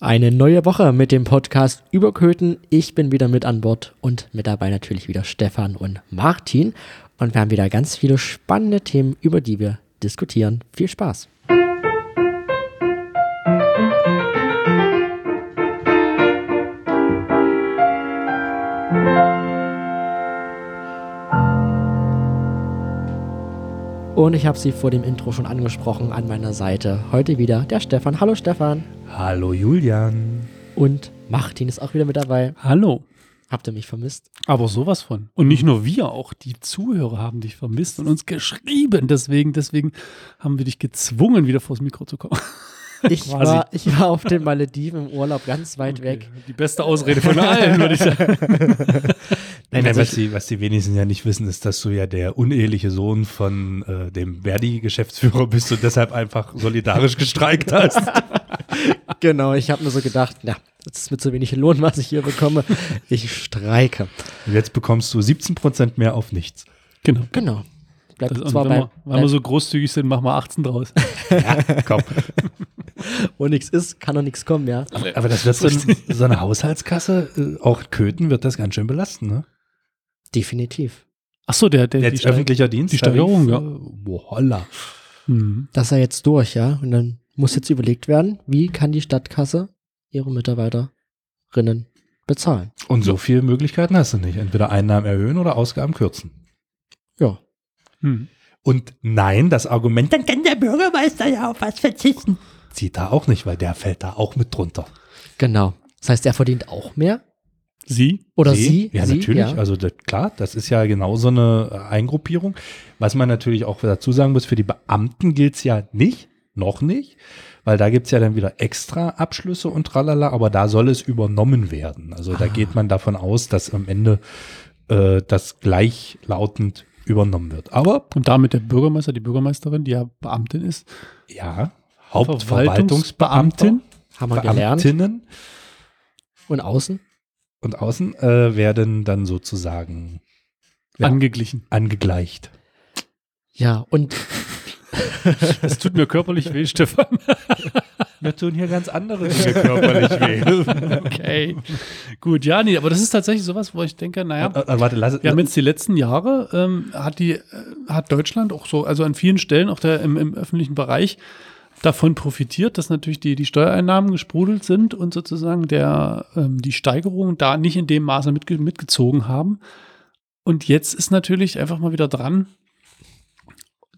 Eine neue Woche mit dem Podcast über Köthen. Ich bin wieder mit an Bord und mit dabei natürlich wieder Stefan und Martin. Und wir haben wieder ganz viele spannende Themen, über die wir diskutieren. Viel Spaß! Und ich habe sie vor dem Intro schon angesprochen an meiner Seite. Heute wieder der Stefan. Hallo Stefan. Hallo Julian. Und Martin ist auch wieder mit dabei. Hallo. Habt ihr mich vermisst? Aber sowas von. Und nicht nur wir, auch die Zuhörer haben dich vermisst und uns geschrieben. Deswegen, deswegen haben wir dich gezwungen, wieder vors Mikro zu kommen. Ich war, ich war auf den Malediven im Urlaub ganz weit okay. weg. Die beste Ausrede von allen, würde ich sagen. Nein, Nein was, die, was die wenigsten ja nicht wissen, ist, dass du ja der uneheliche Sohn von äh, dem Verdi-Geschäftsführer bist und deshalb einfach solidarisch gestreikt hast. genau, ich habe mir so gedacht, na, das ist mir zu wenig Lohn, was ich hier bekomme. Ich streike. Und jetzt bekommst du 17 Prozent mehr auf nichts. Genau. Genau. Bleibt das, zwar wenn, bei, wir, wenn wir so großzügig sind, machen wir 18 draus. ja, komm. Wo nichts ist, kann doch nichts kommen, ja. Aber, aber das wird so, so eine Haushaltskasse, äh, auch Köthen wird das ganz schön belasten, ne? Definitiv. Ach so, der, der jetzt öffentlicher Dienst. Die Steuerung, ja. Boah, mhm. Das ist ja jetzt durch, ja. Und dann muss jetzt überlegt werden, wie kann die Stadtkasse ihre Mitarbeiterinnen bezahlen. Und so viele Möglichkeiten hast du nicht. Entweder Einnahmen erhöhen oder Ausgaben kürzen. Ja. Hm. Und nein, das Argument, dann kann der Bürgermeister ja auf was verzichten. Zieht da auch nicht, weil der fällt da auch mit drunter. Genau. Das heißt, er verdient auch mehr? Sie? Oder sie? sie? Ja, sie? natürlich. Ja. Also das, klar, das ist ja genau so eine Eingruppierung. Was man natürlich auch dazu sagen muss, für die Beamten gilt es ja nicht, noch nicht, weil da gibt es ja dann wieder extra Abschlüsse und tralala, aber da soll es übernommen werden. Also da ah. geht man davon aus, dass am Ende äh, das gleichlautend übernommen wird. Aber und damit der Bürgermeister, die Bürgermeisterin, die ja Beamtin ist. Ja, Hauptverwaltungsbeamtin. Haben wir gelernt. Und außen? Und außen äh, werden dann sozusagen ja, angeglichen. Angegleicht. Ja, und es tut mir körperlich weh, Stefan. Mir tun hier ganz andere Dinge körperlich weh. okay. Gut, ja, nee, aber das ist tatsächlich sowas, wo ich denke, naja, äh, äh, warte, lass, wir haben jetzt die letzten Jahre, ähm, hat die, äh, hat Deutschland auch so, also an vielen Stellen, auch der, im, im öffentlichen Bereich, davon profitiert, dass natürlich die, die Steuereinnahmen gesprudelt sind und sozusagen der, ähm, die Steigerungen da nicht in dem Maße mitge mitgezogen haben. Und jetzt ist natürlich einfach mal wieder dran,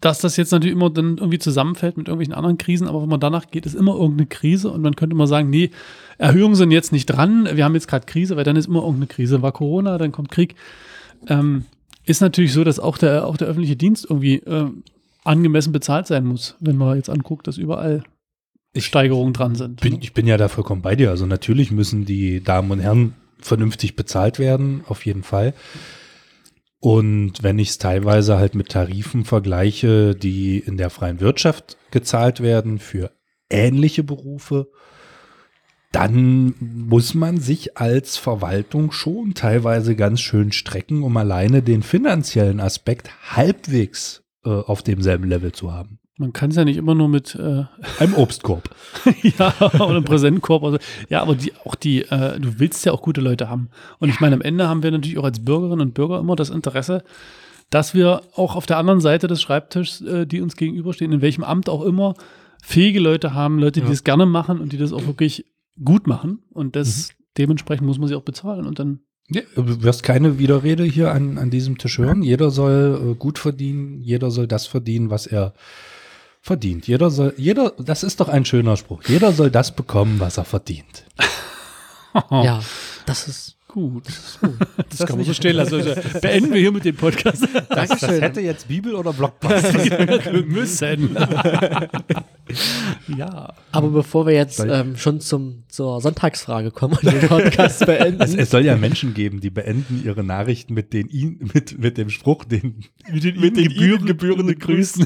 dass das jetzt natürlich immer dann irgendwie zusammenfällt mit irgendwelchen anderen Krisen, aber wenn man danach geht, ist immer irgendeine Krise und man könnte immer sagen, nee, Erhöhungen sind jetzt nicht dran, wir haben jetzt gerade Krise, weil dann ist immer irgendeine Krise. War Corona, dann kommt Krieg. Ähm, ist natürlich so, dass auch der, auch der öffentliche Dienst irgendwie äh, angemessen bezahlt sein muss, wenn man jetzt anguckt, dass überall ich, Steigerungen dran sind. Bin, ich bin ja da vollkommen bei dir. Also natürlich müssen die Damen und Herren vernünftig bezahlt werden, auf jeden Fall. Und wenn ich es teilweise halt mit Tarifen vergleiche, die in der freien Wirtschaft gezahlt werden für ähnliche Berufe, dann muss man sich als Verwaltung schon teilweise ganz schön strecken, um alleine den finanziellen Aspekt halbwegs äh, auf demselben Level zu haben. Man kann es ja nicht immer nur mit äh, einem Obstkorb. ja, oder einem Präsentkorb. Also, ja, aber die, auch die, äh, du willst ja auch gute Leute haben. Und ich meine, am Ende haben wir natürlich auch als Bürgerinnen und Bürger immer das Interesse, dass wir auch auf der anderen Seite des Schreibtischs, äh, die uns gegenüberstehen, in welchem Amt auch immer, fähige Leute haben, Leute, die ja. das gerne machen und die das auch wirklich gut machen. Und das mhm. dementsprechend muss man sie auch bezahlen und dann ja, du wirst keine Widerrede hier an, an diesem Tisch hören. Jeder soll äh, gut verdienen, jeder soll das verdienen, was er verdient. Jeder soll, jeder, das ist doch ein schöner Spruch. Jeder soll das bekommen, was er verdient. ja, das ist gut. Das, gut. das, das kann man so stehen lassen. Also, beenden wir hier mit dem Podcast. Das, das hätte jetzt Bibel oder Blockbuster müssen. ja. Aber bevor wir jetzt ähm, schon zum, zur Sonntagsfrage kommen und den Podcast beenden. Es, es, soll ja Menschen geben, die beenden ihre Nachrichten mit, den mit, mit dem Spruch, den, mit den, mit den gebührenden, gebührenden Grüßen.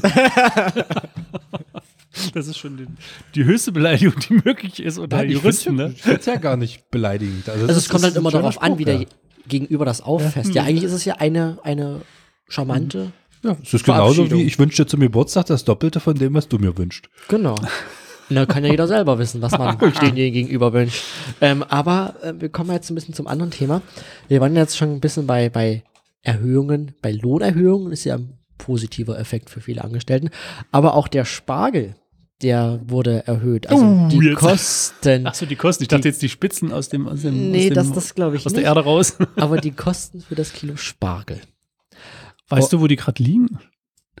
Das ist schon die, die, höchste Beleidigung, die möglich ist unter Nein, Juristen. Ne? Ich finde es ja gar nicht beleidigend. Also, also es kommt halt immer darauf Spruch, an, wie der ja. Gegenüber das auffasst. Ja. ja, eigentlich ist es ja eine, eine charmante. Ja, es ist genauso wie ich wünsche zum Geburtstag das Doppelte von dem, was du mir wünschst. Genau. Na, kann ja jeder selber wissen, was man dem gegenüber wünscht. Ähm, aber äh, wir kommen jetzt ein bisschen zum anderen Thema. Wir waren jetzt schon ein bisschen bei, bei Erhöhungen, bei Lohnerhöhungen ist ja ein positiver Effekt für viele Angestellten. Aber auch der Spargel, der wurde erhöht. Also Uh, die jetzt. Kosten. Achso, die Kosten. Ich dachte jetzt die Spitzen aus dem, aus dem, nee, aus dem, das, das glaube ich aus nicht. der Erde raus. aber die Kosten für das Kilo Spargel. Weißt du, wo die gerade liegen?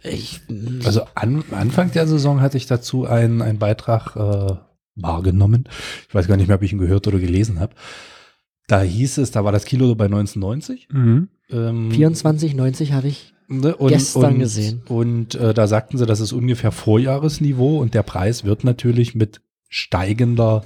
Ich, Also an, Anfang der Saison hatte ich dazu einen, einen Beitrag äh, wahrgenommen. Ich weiß gar nicht mehr, ob ich ihn gehört oder gelesen habe. Da hieß es, da war das Kilo so bei 1990. Mhm. Ähm, 24,90 habe ich. Ne, und, gestern und, gesehen. Und äh, da sagten sie, das ist ungefähr Vorjahresniveau und der Preis wird natürlich mit steigender,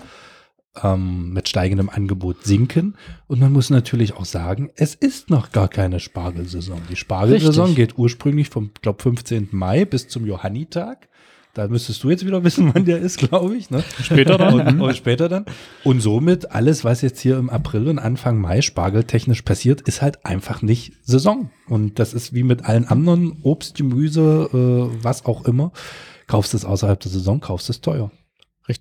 ähm, mit steigendem Angebot sinken. Und man muss natürlich auch sagen, es ist noch gar keine Spargelsaison. Die Spargelsaison Richtig. geht ursprünglich vom, glaube 15. Mai bis zum Johannitag. Da müsstest du jetzt wieder wissen, wann der ist, glaube ich. Ne? Später dann. Und, und später dann. Und somit alles, was jetzt hier im April und Anfang Mai spargeltechnisch passiert, ist halt einfach nicht Saison. Und das ist wie mit allen anderen Obst, Gemüse, äh, was auch immer. Kaufst es außerhalb der Saison, kaufst es teuer.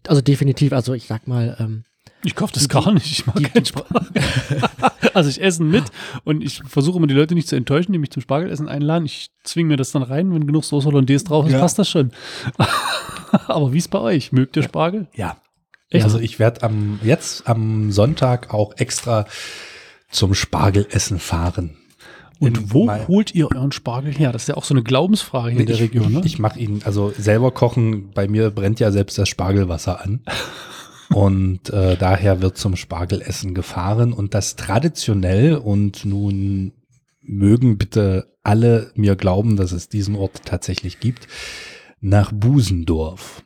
Also definitiv, also ich sag mal, ähm, Ich kaufe das gar nicht. Ich mag keinen Spargel. also ich esse mit und ich versuche immer die Leute nicht zu enttäuschen, die mich zum Spargelessen einladen. Ich zwinge mir das dann rein, wenn genug Soße Hollandaise drauf ist, Ja. passt das schon. Aber wie ist bei euch? Mögt ihr Spargel? Ja. Echt? Also ich werde am, jetzt am Sonntag auch extra zum Spargelessen fahren. Und In wo holt ihr euren Spargel her? Das ist ja auch so eine Glaubensfrage hier in der Region, ne? Ich mache ihn, also selber kochen, bei mir brennt ja selbst das Spargelwasser an. Und äh, daher wird zum Spargelessen gefahren und das traditionell und nun mögen bitte alle mir glauben, dass es diesen Ort tatsächlich gibt, nach Busendorf.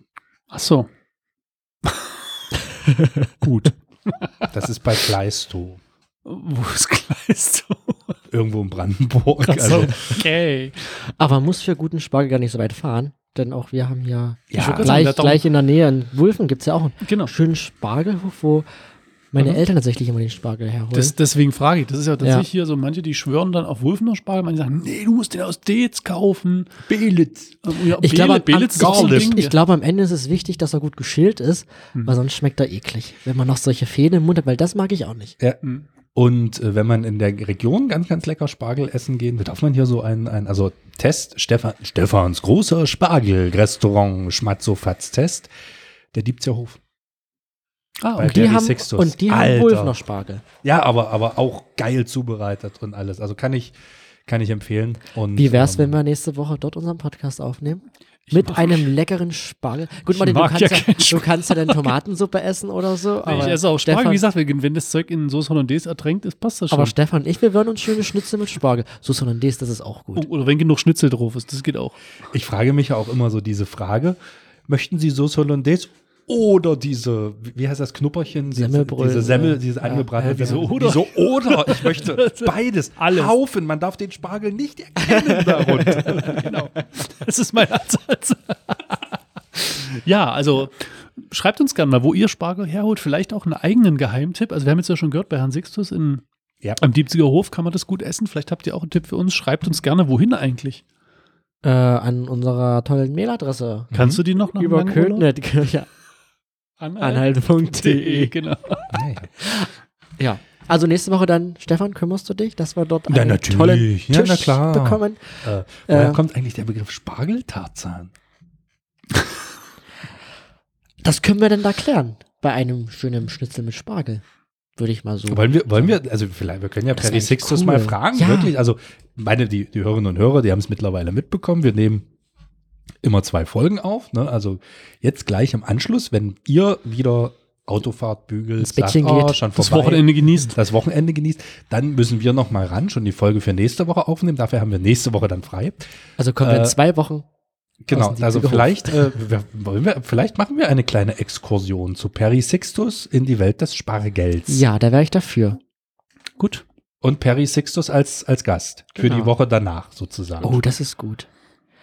Ach so. Gut. Das ist bei Kleistow, Wo ist Kleistow? irgendwo in Brandenburg. Also, okay. aber man muss für guten Spargel gar nicht so weit fahren, denn auch wir haben ja, Ja, Ich wollte gerade sagen, gleich, gleich in der Nähe in Wulfen gibt es ja auch einen Genau. schönen Spargelhof, wo meine Mhm. Eltern tatsächlich immer den Spargel herholen. Das, deswegen frage ich. Das ist ja tatsächlich Ja. hier so, manche, die schwören dann auf Wulfener Spargel, manche sagen, nee, du musst den aus Dez kaufen. Belitz. Ähm, Ja, ich, glaube, am, Belitz ich, ich glaube, am Ende ist es wichtig, dass er gut geschält ist, Hm. weil sonst schmeckt er eklig. Wenn man noch solche Fäden im Mund hat, weil das mag ich auch nicht. Ja. Hm. Und äh, wenn man in der Region ganz, ganz lecker Spargel essen gehen will, darf man hier so ein, ein also Test, Stefan, Stefans großer Spargel-Restaurant, Schmatzofatz-Test, der Diebzerhof. Ah, okay. Die haben, Sixtus. und die haben Alter. Wulfner Spargel. Ja, aber, aber auch geil zubereitet und alles. Also kann ich, kann ich empfehlen. Und, Wie wär's, wenn ähm, wir nächste Woche dort unseren Podcast aufnehmen? Ich Mit mag- einem leckeren Spargel. Gut, Ich Martin, du kannst ja ja, du kannst ja dann Tomatensuppe essen oder so. Nee, Aber ich esse auch Spargel. Stefan, Wie gesagt, wenn das Zeug in Soße Hollandaise ertränkt ist, passt das schon. aber Stefan ich, wir würden uns schöne Schnitzel mit Spargel. So Hollandaise, das ist auch gut. Oh, Oder wenn genug Schnitzel drauf ist, das geht auch. Ich frage mich ja auch immer so diese Frage, möchten Sie Sauce Hollandaise oder diese, wie- heißt das, Knupperchen? Diese, Semmelbrösel, diese Semmel, ja. diese Ja, angebratene ja, Semmel. wieso oder? Wieso oder? Ich möchte beides. Alles. Haufen. Man darf den Spargel nicht erkennen darunter. genau. Das ist mein Ansatz. ja, also schreibt uns gerne mal, wo ihr Spargel herholt. Vielleicht auch einen eigenen Geheimtipp. Also wir haben jetzt ja schon gehört, bei Herrn Sixtus in, Ja. am Diebziger Hof kann man das gut essen. Vielleicht habt ihr auch einen Tipp für uns. Schreibt uns gerne, wohin eigentlich. Äh, an unserer tollen Mailadresse. Kannst du die noch nach Über Urlaub? Köthnet. Ja, anhalt.de. Genau. Nee. Ja. Also nächste Woche dann, Stefan, kümmerst du dich, dass wir dort Ja, einen natürlich. tollen Ja, Tisch na klar. bekommen? Äh, woher Äh, kommt eigentlich der Begriff Spargeltarzan? Das können wir dann da klären. Bei einem schönen Schnitzel mit Spargel. Würde ich mal so. Wollen wir, wollen wir, also vielleicht, wir können ja Perry Sixtus cool. mal fragen, Ja. wirklich. Also, meine, die, die Hörerinnen und Hörer, die haben es mittlerweile mitbekommen. Wir nehmen immer zwei Folgen auf. Ne? Also jetzt gleich im Anschluss, wenn ihr wieder Autofahrt bügelt, Ins Bettchen sagt, oh, geht. schon Das vorbei, Wochenende genießt. das Wochenende genießt, dann müssen wir noch mal ran, schon die Folge für nächste Woche aufnehmen. Dafür haben wir nächste Woche dann frei. also kommen wir in äh, zwei Wochen. Genau, also vielleicht, äh, wir, vielleicht machen wir eine kleine Exkursion zu Perry Sixtus in die Welt des Spargels. Ja, da wäre ich dafür. Gut. Und Perry Sixtus als, als Gast für Genau. die Woche danach sozusagen. Oh, das ist gut.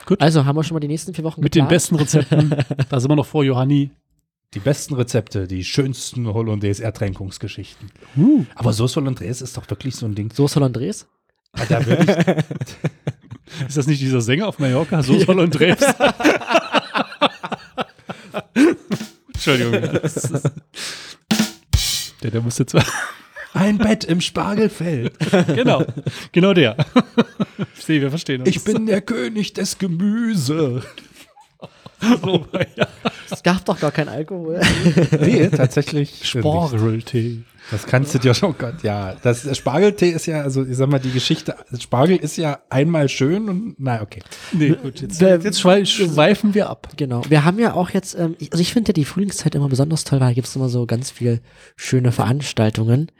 Gut. Also haben wir schon mal die nächsten vier Wochen Mit den geplant? besten Rezepten. da sind wir noch vor Johanni. Die besten Rezepte, die schönsten Hollandaise-Ertränkungsgeschichten. Uh. Aber Sauce Hollandaise ist doch wirklich so ein Ding. Soße Hollandaise? Ah, Da Ist das nicht dieser Sänger auf Mallorca? Und Drebs. Entschuldigung. Der, der musste zwar. Ein Bett im Spargelfeld. genau. Genau der. Ich sehe, wir verstehen uns. Ich bin der König des Gemüse. so, ja. Es gab doch gar kein Alkohol. Nee, tatsächlich. Spargeltee. Das kannst du dir schon, oh Gott, ja. Das der Spargeltee ist ja, also ich sag mal, die Geschichte, Spargel ist ja einmal schön und na, okay. Nee, gut, jetzt, Wer- jetzt schwei- schweifen wir ab. Genau. Wir haben ja auch jetzt, ähm, ich- also ich finde ja die Frühlingszeit immer besonders toll, weil da gibt es immer so ganz viel schöne Veranstaltungen.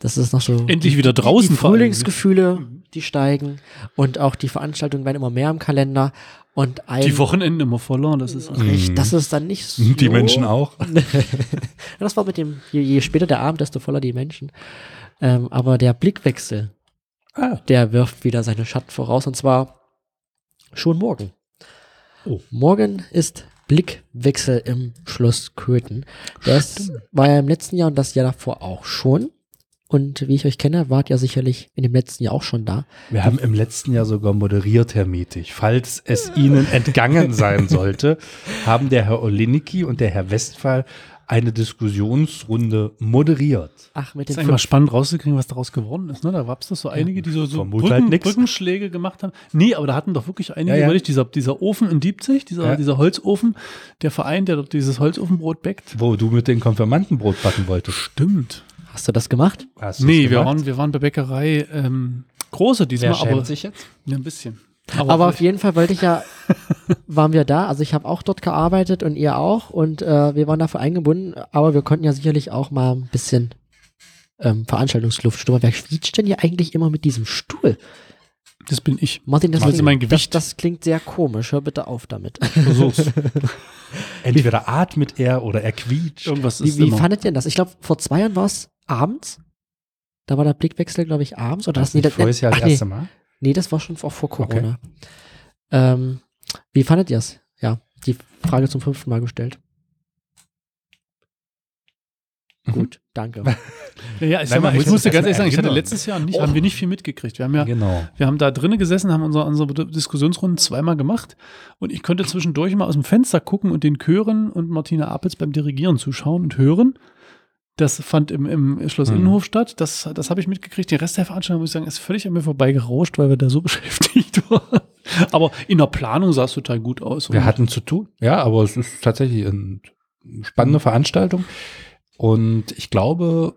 Das ist noch so. Endlich wieder draußen Die. Frühlingsgefühle, die steigen. Und auch die Veranstaltungen werden immer mehr im Kalender. Und ein, Die Wochenenden immer voller, das ist. Recht, das ist dann nicht so. Die Menschen auch. Das war mit dem, je, je später der Abend, desto voller die Menschen. Ähm, aber der Blickwechsel, Ah. der wirft wieder seine Schatten voraus und zwar schon morgen. Oh. Morgen ist Blickwechsel im Schloss Köthen. Das war ja im letzten Jahr und das Jahr davor auch schon. Und wie ich euch kenne, wart ihr sicherlich in dem letzten Jahr auch schon da. Wir haben im letzten Jahr sogar moderiert, Herr Mietig. Falls es Ihnen entgangen sein sollte, haben der Herr Olinicki und der Herr Westphal eine Diskussionsrunde moderiert. Ach, mit ist den eigentlich mal spannend rauszukriegen, was daraus geworden ist. Ne? Da gab es das so einige, die so, so vermute Brücken, halt. Brückenschläge gemacht haben. Nee, aber da hatten doch wirklich einige, Ja, ja. überlegt, dieser, dieser Ofen in Diebzig, dieser, Ja. dieser Holzofen, der Verein, der dort dieses Holzofenbrot bäckt. Wo du mit den Konfirmandenbrot backen wolltest. Stimmt. Hast du das gemacht? Hast Nee, wir gemacht? waren, wir waren bei Bäckerei ähm, große Wer diesmal, aber schämt sich jetzt? ja, ein bisschen. Aber, auf jeden Fall wollte ich ja, waren wir da. Also ich habe auch dort gearbeitet und ihr auch und äh, wir waren dafür eingebunden, aber wir konnten ja sicherlich auch mal ein bisschen ähm, Veranstaltungsluft schnuppern. Wer quietscht denn hier eigentlich immer mit diesem Stuhl? das bin ich. Martin, das, klingt, mein Gewicht- Das, das klingt sehr komisch. Hör bitte auf damit. Versuch's. Entweder atmet er oder er quietscht. Irgendwas ist Wie, wie immer. fandet ihr denn das? Ich glaube, vor zwei Jahren war es abends. Da war der Blickwechsel, glaube ich, abends. Oder Das das, nee, nicht voriges Jahr das nee, erste Mal? nee, das war schon vor, vor Corona. Ähm, wie fandet ihr es? Ja, die Frage zum fünften Mal gestellt. Mhm. Gut, danke. Ja, ich, Nein, sag mal, ich muss musste das ganz ehrlich sagen, ich hatte letztes Jahr nicht, Oh. haben wir nicht viel mitgekriegt. Wir haben ja, Genau. wir haben da drinnen gesessen, haben unsere, unsere Diskussionsrunden zweimal gemacht und ich konnte zwischendurch mal aus dem Fenster gucken und den Chören und Martina Apels beim Dirigieren zuschauen und hören. Das fand im, im Schloss Hm. Innenhof statt. Das, das habe ich mitgekriegt. Den Rest der Veranstaltung, muss ich sagen, ist völlig an mir vorbeigerauscht, weil wir da so beschäftigt waren. Aber in der Planung sah es total gut aus. Wir hatten zu tun. Ja, aber es ist tatsächlich eine spannende Veranstaltung. Und ich glaube,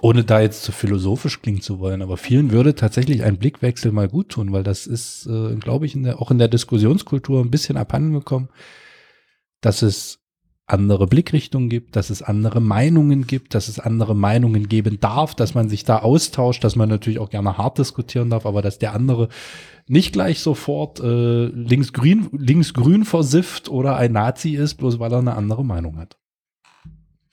ohne da jetzt zu philosophisch klingen zu wollen, aber vielen würde tatsächlich ein Blickwechsel mal gut tun, weil das ist, äh, glaube ich, in der, auch in der Diskussionskultur ein bisschen abhandengekommen, dass es andere Blickrichtungen gibt, dass es andere Meinungen gibt, dass es andere Meinungen geben darf, dass man sich da austauscht, dass man natürlich auch gerne hart diskutieren darf, aber dass der andere nicht gleich sofort äh, linksgrün linksgrün versifft oder ein Nazi ist, bloß weil er eine andere Meinung hat.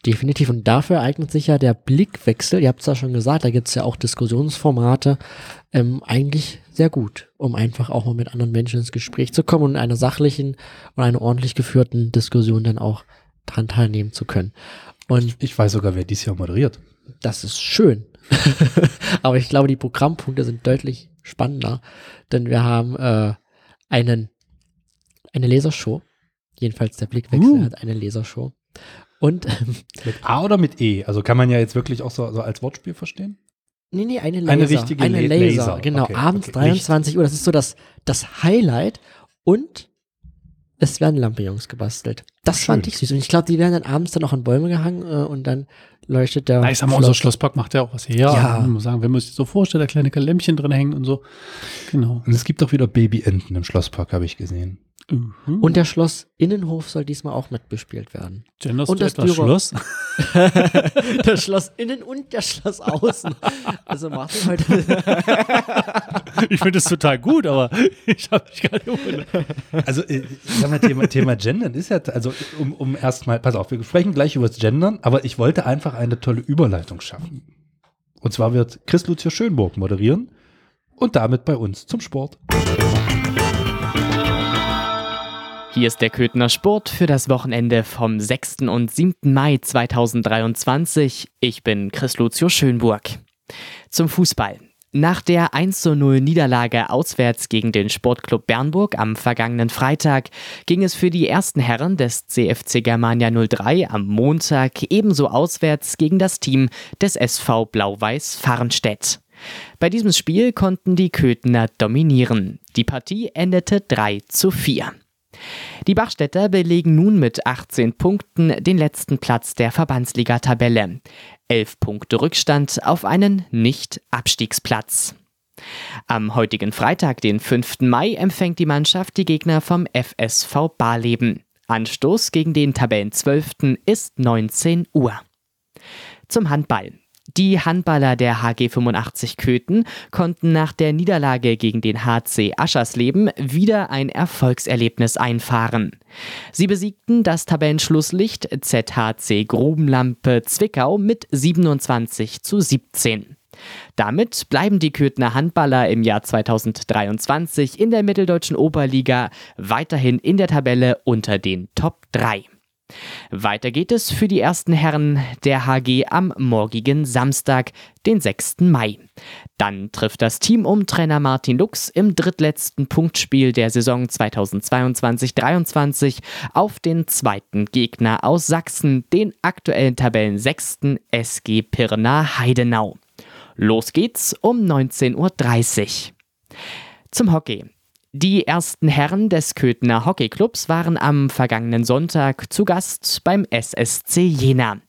Definitiv. Und dafür eignet sich ja der Blickwechsel, ihr habt es ja schon gesagt, da gibt es ja auch Diskussionsformate, ähm, eigentlich sehr gut, um einfach auch mal mit anderen Menschen ins Gespräch zu kommen und in einer sachlichen und einer ordentlich geführten Diskussion dann auch dran teilnehmen zu können. Und Ich weiß sogar, wer dies Jahr moderiert. das ist schön. Aber ich glaube, die Programmpunkte sind deutlich spannender, denn wir haben äh, einen, eine Lasershow. Jedenfalls der Blickwechsel Uh. hat eine Lasershow. Und ähm, Mit A oder mit E? Also kann man ja jetzt wirklich auch so, so als Wortspiel verstehen? Nee, nee, eine Laser. Eine richtige eine La- Laser. Laser. Genau, Okay, abends okay. 23 Uhr. Das ist so das, das Highlight. Und es werden Lampions gebastelt. Das Schön. fand ich süß. Und ich glaube, die werden dann abends dann auch an Bäume gehangen äh, und dann leuchtet der. Na, ich sag mal, Schloss- unser Schlosspark macht ja auch was her. Ja. Ich muss sagen, wenn man sich das so vorstellt, da kleine Lämpchen drin hängen und so. Genau. Und es gibt auch wieder Babyenten im Schlosspark, habe ich gesehen. Mhm. Und der Schloss Innenhof soll diesmal auch mitbespielt werden. Genderst und du das etwas Dürer- Schloss? der Schloss innen und der Schloss außen. Also Martin heute. Ich finde es total gut, aber ich habe mich gerade gewundert. Also, äh, sag mal, Thema, Thema Gendern ist ja, also um, um erstmal, pass auf, wir sprechen gleich über das Gendern, aber ich wollte einfach eine tolle Überleitung schaffen. Und zwar wird Chris Lucia Schönburg moderieren und damit bei uns zum Sport. Hier ist der Köthner Sport für das Wochenende vom 6. und 7. Mai 2023. Ich bin Chris Lucio Schönburg. Zum Fußball. Nach der 1:0 Niederlage auswärts gegen den Sportclub Bernburg am vergangenen Freitag ging es für die ersten Herren des CFC Germania 03 am Montag ebenso auswärts gegen das Team des SV Blau-Weiß Farnstedt. Bei diesem Spiel konnten die Köthener dominieren. Die Partie endete 3 zu 4. Die Bachstädter belegen nun mit 18 Punkten den letzten Platz der Verbandsliga-Tabelle. 11 Punkte Rückstand auf einen Nicht-Abstiegsplatz. Am heutigen Freitag, den 5. Mai, empfängt die Mannschaft die Gegner vom FSV Barleben. Anstoß gegen den Tabellenzwölften ist 19 Uhr. Zum Handball. Die Handballer der HG 85 Köthen konnten nach der Niederlage gegen den HC Aschersleben wieder ein Erfolgserlebnis einfahren. Sie besiegten das Tabellenschlusslicht ZHC Grubenlampe Zwickau mit 27 zu 17. Damit bleiben die Köthner Handballer im Jahr 2023 in der Mitteldeutschen Oberliga weiterhin in der Tabelle unter den Top 3. Weiter geht es für die ersten Herren der HG am morgigen Samstag, den 6. Mai. Dann trifft das Team um Trainer Martin Lux im drittletzten Punktspiel der Saison 2022-23 auf den zweiten Gegner aus Sachsen, den aktuellen Tabellensechsten SG Pirna Heidenau. Los geht's um 19.30 Uhr. Zum Hockey. Die ersten Herren des Köthener Hockeyclubs waren am vergangenen Sonntag zu Gast beim SSC Jena.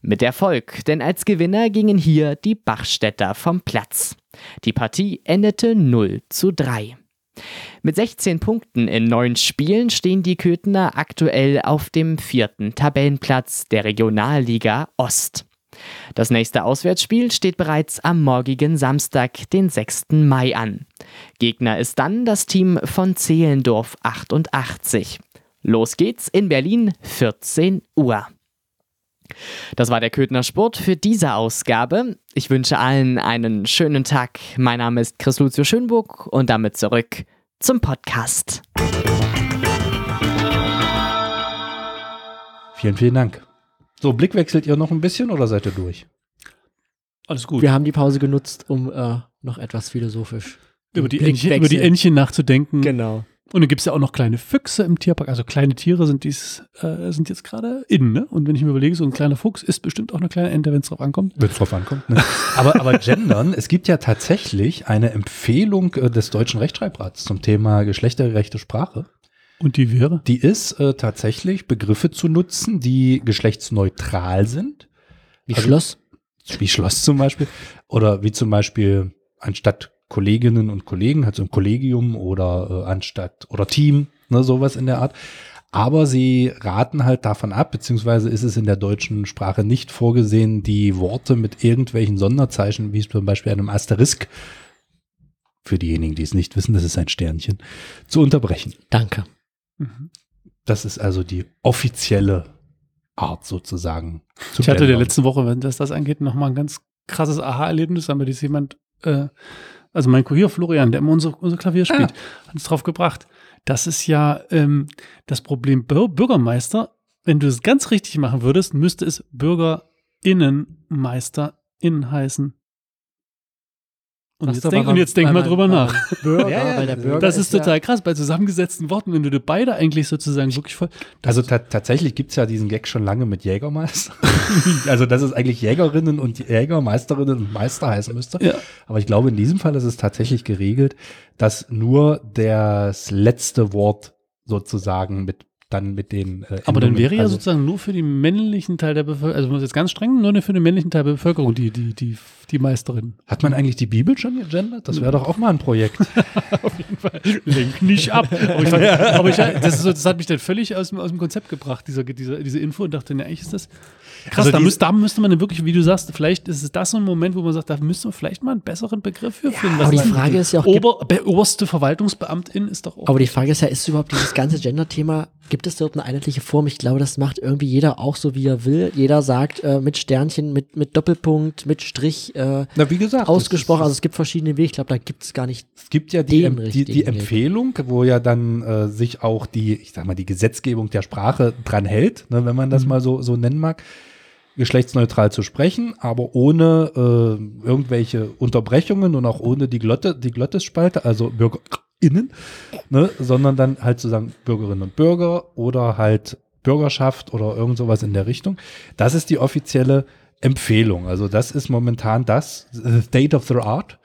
Mit Erfolg, denn als Gewinner gingen hier die Bachstädter vom Platz. Die Partie endete 0 zu 3. Mit 16 Punkten in neun Spielen stehen die Köthener aktuell auf dem vierten Tabellenplatz der Regionalliga Ost. Das nächste Auswärtsspiel steht bereits am morgigen Samstag, den 6. Mai an. Gegner ist dann das Team von Zehlendorf 88. Los geht's in Berlin, 14 Uhr. Das war der Köthner Sport für diese Ausgabe. Ich wünsche allen einen schönen Tag. Mein Name ist Chris Lucio Schönburg und damit zurück zum Podcast. Vielen, vielen Dank. So, Blick wechselt ihr noch ein bisschen oder seid ihr durch? Alles gut. Wir haben die Pause genutzt, um äh, noch etwas philosophisch über, die Entchen, über die. Entchen nachzudenken. Genau. Und dann gibt es ja auch noch kleine Füchse im Tierpark. Also kleine Tiere sind, dies, äh, sind jetzt gerade in. Ne? Und wenn ich mir überlege, so ein kleiner Fuchs ist bestimmt auch eine kleine Ente, wenn es drauf ankommt. Wenn es drauf ankommt. Ne? aber, aber gendern, es gibt ja tatsächlich eine Empfehlung äh, des Deutschen Rechtschreibrats zum Thema geschlechtergerechte Sprache. Und die wäre? Die ist äh, tatsächlich, Begriffe zu nutzen, die geschlechtsneutral sind. Wie Also- Schloss? Wie Schloss zum Beispiel. Oder wie zum Beispiel anstatt Kolleginnen und Kollegen, halt so ein Kollegium oder äh, anstatt oder Team, ne, sowas in der Art. Aber sie raten halt davon ab, beziehungsweise ist es in der deutschen Sprache nicht vorgesehen, die Worte mit irgendwelchen Sonderzeichen, wie zum Beispiel einem Asterisk, für diejenigen, die es nicht wissen, das ist ein Sternchen, zu unterbrechen. Danke. Mhm. Das ist also die offizielle Art sozusagen. zu Ich hatte der letzten Woche, wenn das das angeht, nochmal ein ganz krasses Aha-Erlebnis. Da haben wir das jemand, äh, also mein Kurier Florian, der immer unser, unser Klavier spielt, hat uns drauf gebracht. Das ist ja ähm, das Problem Bür Bürgermeister. Wenn du es ganz richtig machen würdest, müsste es BürgerInnenmeisterInnen heißen. Und jetzt, denk, und jetzt denk mal drüber nach. man Bürger, Ja, ja, weil der Bürger Das ist ja- total krass, bei zusammengesetzten Worten, wenn du dir beide eigentlich sozusagen wirklich voll. Also ta tatsächlich gibt's ja diesen Gag schon lange mit Jägermeister. also dass es eigentlich Jägerinnen und Jäger, Meisterinnen und Meister heißen müsste. Ja. Aber ich glaube, in diesem Fall ist es tatsächlich geregelt, dass nur das letzte Wort sozusagen mit dann mit den äh, Aber dann wäre ja also, sozusagen nur für den männlichen Teil der Bevölkerung, also man ist jetzt ganz streng, nur für den männlichen Teil der Bevölkerung, die, die, die, die Meisterin. Hat man eigentlich die Bibel schon gegendert? Das wäre doch auch mal ein Projekt. Auf jeden Fall. Lenk nicht ab. Aber, ich fand, aber ich, das, ist so, das hat mich dann völlig aus dem, aus dem Konzept gebracht, dieser, dieser, diese Info, und dachte, na, eigentlich ist das krass. Also da, müsste, da müsste man dann wirklich, wie du sagst, vielleicht ist es das so ein Moment, wo man sagt, da müsste man vielleicht mal einen besseren Begriff für finden. aber die Frage ist ja auch, Ober, be- oberste Verwaltungsbeamtin ist doch auch. Aber die Frage ist ja, ist überhaupt dieses ganze Gender-Thema, gibt es dort eine einheitliche Form? Ich glaube, das macht irgendwie jeder auch so, wie er will. Jeder sagt äh, mit Sternchen, mit, mit Doppelpunkt, mit Strich äh, Na, wie gesagt. ausgesprochen. Also es gibt verschiedene Wege. Ich glaube, da gibt es gar nicht. Es gibt ja die, die, die. Empfehlung, wo ja dann äh, sich auch die, ich sag mal, die Gesetzgebung der Sprache dran hält, ne, wenn man das mal so, so nennen mag. geschlechtsneutral zu sprechen, aber ohne äh, irgendwelche Unterbrechungen und auch ohne die Glotte, die Glottisspalte, also BürgerInnen, ne, sondern dann halt zu sagen Bürgerinnen und Bürger oder halt Bürgerschaft oder irgend sowas in der Richtung. Das ist die offizielle Empfehlung. Also das ist momentan das the State of the Art.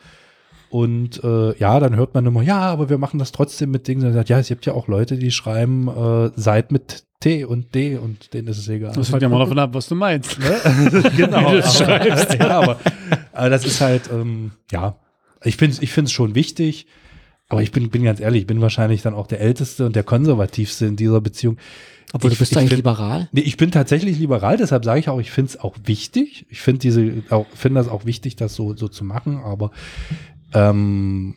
Und äh, ja, dann hört man immer, ja, aber wir machen das trotzdem mit Dingen. Sagt, ja, es gibt ja auch Leute, die schreiben äh, seid mit T und D und denen ist es egal. Das hängt ja mal davon ab, was du meinst. Ne? genau. Wie du das schreibst. ja, aber, aber das ist halt, ähm, ja, ich finde es ich find's schon wichtig, aber ich bin, bin ganz ehrlich, ich bin wahrscheinlich dann auch der Älteste und der Konservativste in dieser Beziehung. Obwohl ich, du bist ich eigentlich find- liberal. Nee, ich bin tatsächlich liberal, deshalb sage ich auch, ich finde es auch wichtig. Ich finde diese, auch finde das auch wichtig, das so, so zu machen, aber ähm,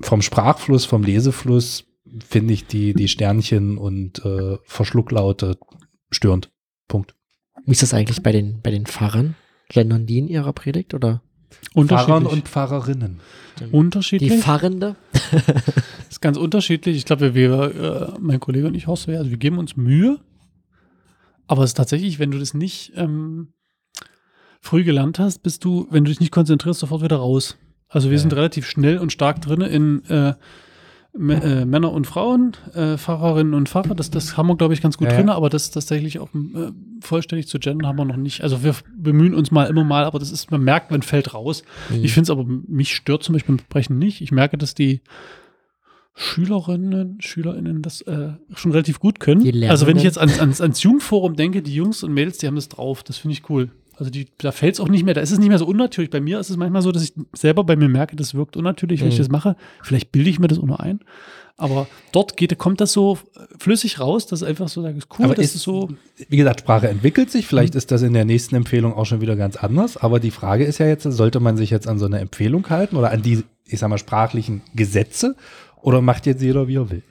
vom Sprachfluss, vom Lesefluss finde ich die, die Sternchen und äh, Verschlucklaute störend. Punkt. Wie ist das eigentlich bei den, bei den Pfarrern? Gendern die in ihrer Predigt oder Pfarrern und Pfarrerinnen. die unterschiedlich. Pfarrende? ist ganz unterschiedlich. Ich glaube, wir, äh, mein Kollege und ich, Horst, wir, also wir geben uns Mühe. Aber es ist tatsächlich, wenn du das nicht ähm, früh gelernt hast, bist du, wenn du dich nicht konzentrierst, sofort wieder raus. Also wir Ja. sind relativ schnell und stark drin in äh, äh, Männer und Frauen, äh, Pfarrerinnen und Pfarrer. Das, das haben wir, glaube ich, ganz gut Ja, ja. drin, aber das tatsächlich auch äh, vollständig zu gendern haben wir noch nicht. Also wir bemühen uns mal immer mal, aber das ist, man merkt, man fällt raus. Mhm. Ich finde es aber, mich stört zum Beispiel beim Sprechen nicht. Ich merke, dass die Schülerinnen, SchülerInnen das äh, schon relativ gut können. Also wenn ich jetzt ans, ans, ans Jugendforum denke, die Jungs und Mädels, die haben das drauf. Das finde ich cool. Also die, da fällt es auch nicht mehr, da ist es nicht mehr so unnatürlich. Bei mir ist es manchmal so, dass ich selber bei mir merke, das wirkt unnatürlich, wenn ich Mhm. das mache. Vielleicht bilde ich mir das auch nur ein. Aber dort geht, kommt das so flüssig raus, dass einfach so sage, ist cool, Aber das ist- ist so. Wie gesagt, Sprache entwickelt sich. Mhm. Vielleicht ist das in der nächsten Empfehlung auch schon wieder ganz anders. Aber die Frage ist ja jetzt, sollte man sich jetzt an so eine Empfehlung halten oder an die, ich sag mal, sprachlichen Gesetze? Oder macht jetzt jeder, wie er will?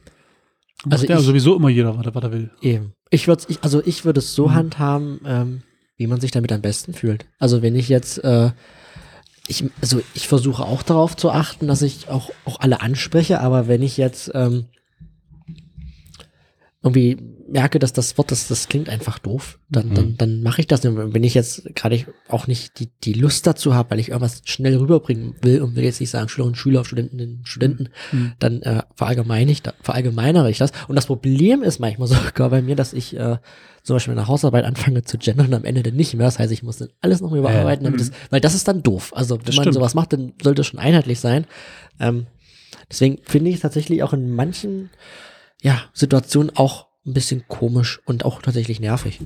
Macht Also ja ich- sowieso immer jeder, was er, was er will. Eben. Ich würde ich, also ich würde es so Mhm. handhaben, ähm, wie man sich damit am besten fühlt. Also wenn ich jetzt, äh, ich, also ich versuche auch darauf zu achten, dass ich auch, auch alle anspreche, aber wenn ich jetzt ähm, irgendwie merke, dass das Wort, das, das klingt einfach doof, dann, Mhm. dann, dann mache ich das. Wenn ich jetzt gerade auch nicht die, die Lust dazu habe, weil ich irgendwas schnell rüberbringen will und will jetzt nicht sagen Schülerinnen, Schüler, Studentinnen, Studenten, Mhm. dann äh, verallgemeine ich, verallgemeinere ich das. Und das Problem ist manchmal sogar bei mir, dass ich äh, zum Beispiel in der Hausarbeit anfange zu gendern und am Ende dann nicht mehr. Das heißt, ich muss dann alles noch überarbeiten, Mhm. es, weil das ist dann doof. Also wenn Das man stimmt. sowas macht, dann sollte es schon einheitlich sein. Ähm, deswegen finde ich es tatsächlich auch in manchen ja, Situationen auch ein bisschen komisch und auch tatsächlich nervig.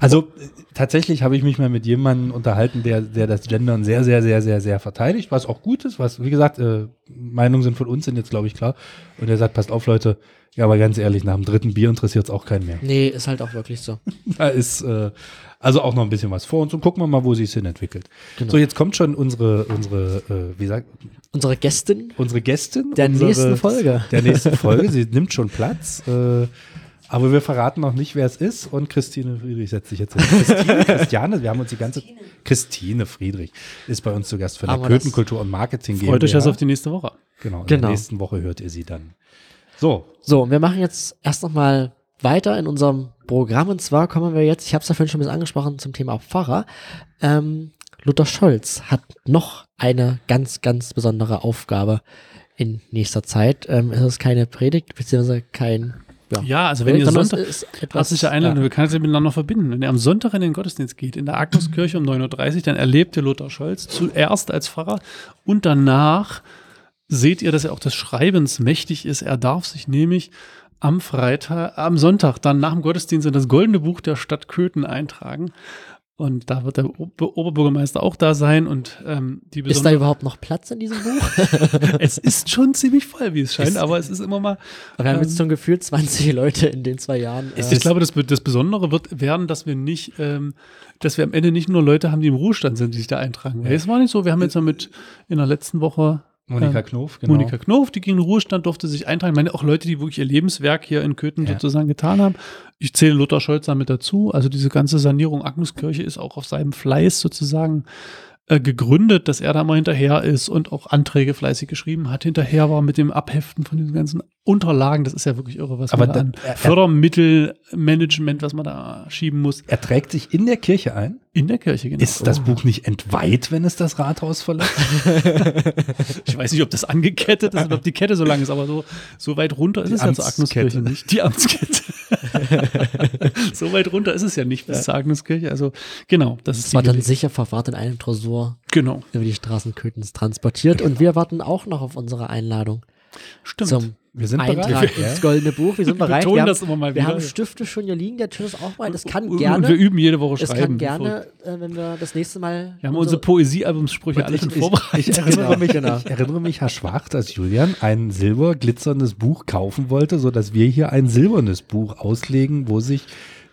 Also äh, tatsächlich habe ich mich mal mit jemandem unterhalten, der, der das Gendern sehr, sehr, sehr, sehr, sehr verteidigt, was auch gut ist, was, wie gesagt, äh, Meinungen sind von uns, sind jetzt, glaube ich, klar. Und er sagt, passt auf, Leute, ja, aber ganz ehrlich, nach dem dritten Bier interessiert es auch keinen mehr. Nee, ist halt auch wirklich so. Da ist äh, also auch noch ein bisschen was vor uns und gucken wir mal, wo sich hin entwickelt. Genau. So, jetzt kommt schon unsere, unsere, äh, wie sagt, Unsere Gästin unsere Gästin. der unsere, nächsten Folge. Der nächsten Folge. Sie nimmt schon Platz. Äh, aber wir verraten noch nicht, wer es ist. Und Christine Friedrich setzt sich jetzt hin. Christine, Christiane, wir haben uns die ganze. Christine Friedrich ist bei uns zu Gast von der Köthenkultur und Marketing Freut euch GmbH. also auf die nächste Woche. Genau, in Genau. der nächsten Woche hört ihr sie dann. So, So, wir machen jetzt erst noch mal weiter in unserem Programm. Und zwar kommen wir jetzt, ich habe es ja vorhin schon ein bisschen angesprochen, zum Thema Pfarrer. Ähm, Luther Scholz hat noch eine ganz, ganz besondere Aufgabe in nächster Zeit. Ähm, es ist keine Predigt, beziehungsweise kein ja, Ja, also wenn ihr sondern Sonntag, ist etwas, herzliche Einladung, ja, wir können es miteinander verbinden. Wenn ihr am Sonntag in den Gottesdienst geht, in der Agneskirche um 9.30 Uhr, dann erlebt ihr Lothar Scholz zuerst als Pfarrer und danach seht ihr, dass er auch des Schreibens mächtig ist. Er darf sich nämlich am Freitag, am Sonntag dann nach dem Gottesdienst in das Goldene Buch der Stadt Köthen eintragen. Und da wird der Ober Oberbürgermeister auch da sein und ähm, die Ist da überhaupt noch Platz in diesem Buch? es ist schon ziemlich voll, wie es scheint, Ist- aber es ist immer mal Wir haben Ähm, jetzt schon gefühlt 20 Leute in den zwei Jahren. äh, Ich glaube, das, das Besondere wird werden, dass wir nicht, ähm, dass wir am Ende nicht nur Leute haben, die im Ruhestand sind, die sich da eintragen. Weil es war nicht so. Wir haben jetzt ja mit in der letzten Woche Monika ähm, Knof, genau. Monika Knof, die ging in den Ruhestand, durfte sich eintragen. Ich meine, auch Leute, die wirklich ihr Lebenswerk hier in Köthen Ja. sozusagen getan haben. Ich zähle Luther Scholz damit dazu. Also diese ganze Sanierung Agnuskirche ist auch auf seinem Fleiß sozusagen äh, gegründet, dass er da mal hinterher ist und auch Anträge fleißig geschrieben hat, hinterher war mit dem Abheften von diesen ganzen Unterlagen. Das ist ja wirklich irre, was Aber man da an er- er- Fördermittelmanagement, was man da schieben muss. Er trägt sich in der Kirche ein. In der Kirche, genau. Ist das Buch nicht entweiht, wenn es das Rathaus verlässt? Ich weiß nicht, ob das angekettet ist oder ob die Kette so lang ist, aber so, so weit runter ist Die es ja zur Amtskette. Agnuskirche nicht. Die Amtskette. so weit runter ist es ja nicht bis zur Agnuskirche. Also genau, das ist Es war dann sicher verwahrt in einem Tresor Genau, über die Straßen Köthens transportiert. Und wir warten auch noch auf unsere Einladung stimmt. zum Wir sind Eintrag bereit. ins Goldene Buch. Wir sind Wir bereit. betonen wir haben, das immer mal wir wieder. haben Stifte schon hier liegen. Der Tisch ist auch mal. Das kann Und- gerne. Und wir üben jede Woche schreiben. kann gerne, äh, wenn wir das nächste Mal. Wir haben unsere Poesiealbumssprüche alle schon ich, vorbereitet. ich, erinnere mich, Genau. ich erinnere mich, Herr Schwach, dass Julian ein silberglitzerndes Buch kaufen wollte, sodass wir hier ein silbernes Buch auslegen, wo sich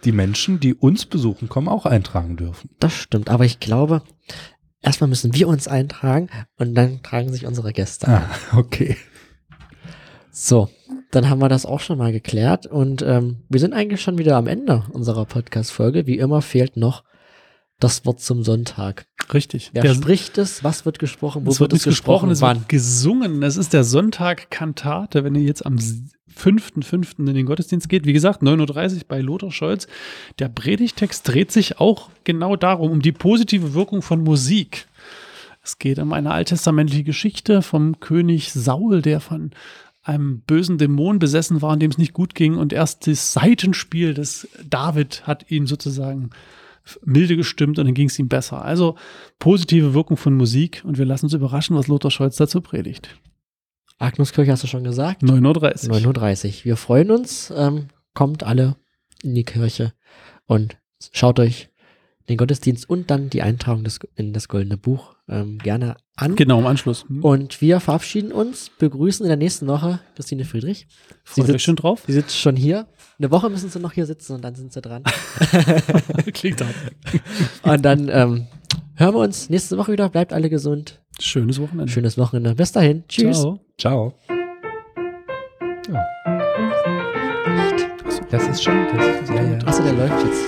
die Menschen, die uns besuchen kommen, auch eintragen dürfen. Das stimmt. Aber ich glaube, erstmal müssen wir uns eintragen und dann tragen sich unsere Gäste ein. Ah, okay. So, dann haben wir das auch schon mal geklärt und ähm, wir sind eigentlich schon wieder am Ende unserer Podcast-Folge. Wie immer fehlt noch das Wort zum Sonntag. Richtig. Wer Der- spricht es? Was wird gesprochen? Wo es wird es nicht gesprochen, es Wann? wird gesungen. Es ist der Sonntag Kantate, wenn ihr jetzt am 5.5. in den Gottesdienst geht. Wie gesagt, 9.30 Uhr bei Lothar Scholz. Der Predigtext dreht sich auch genau darum, um die positive Wirkung von Musik. Es geht um eine alttestamentliche Geschichte vom König Saul, der von einem bösen Dämon besessen war, in dem es nicht gut ging. Und erst das Seitenspiel des David hat ihn sozusagen milde gestimmt und dann ging es ihm besser. Also positive Wirkung von Musik und wir lassen uns überraschen, was Lothar Scholz dazu predigt. Agnuskirche hast du schon gesagt? 9.30 Uhr. 9.30 Uhr. Wir freuen uns. Ähm, kommt alle in die Kirche und schaut euch den Gottesdienst und dann die Eintragung des, in das Goldene Buch ähm, gerne an. Genau, im Anschluss. Hm. Und wir verabschieden uns, begrüßen in der nächsten Woche Christine Friedrich. Sie Freut sitzt, schon drauf? sie sitzt schon hier. Eine Woche müssen sie noch hier sitzen und dann sind sie dran. Klingt hart. und dann ähm, hören wir uns nächste Woche wieder. Bleibt alle gesund. Schönes Wochenende. Schönes Wochenende. Bis dahin. Tschüss. Ciao. Ciao. Ja. Das ist schon, das ist, ja, ja. Achso, der läuft jetzt.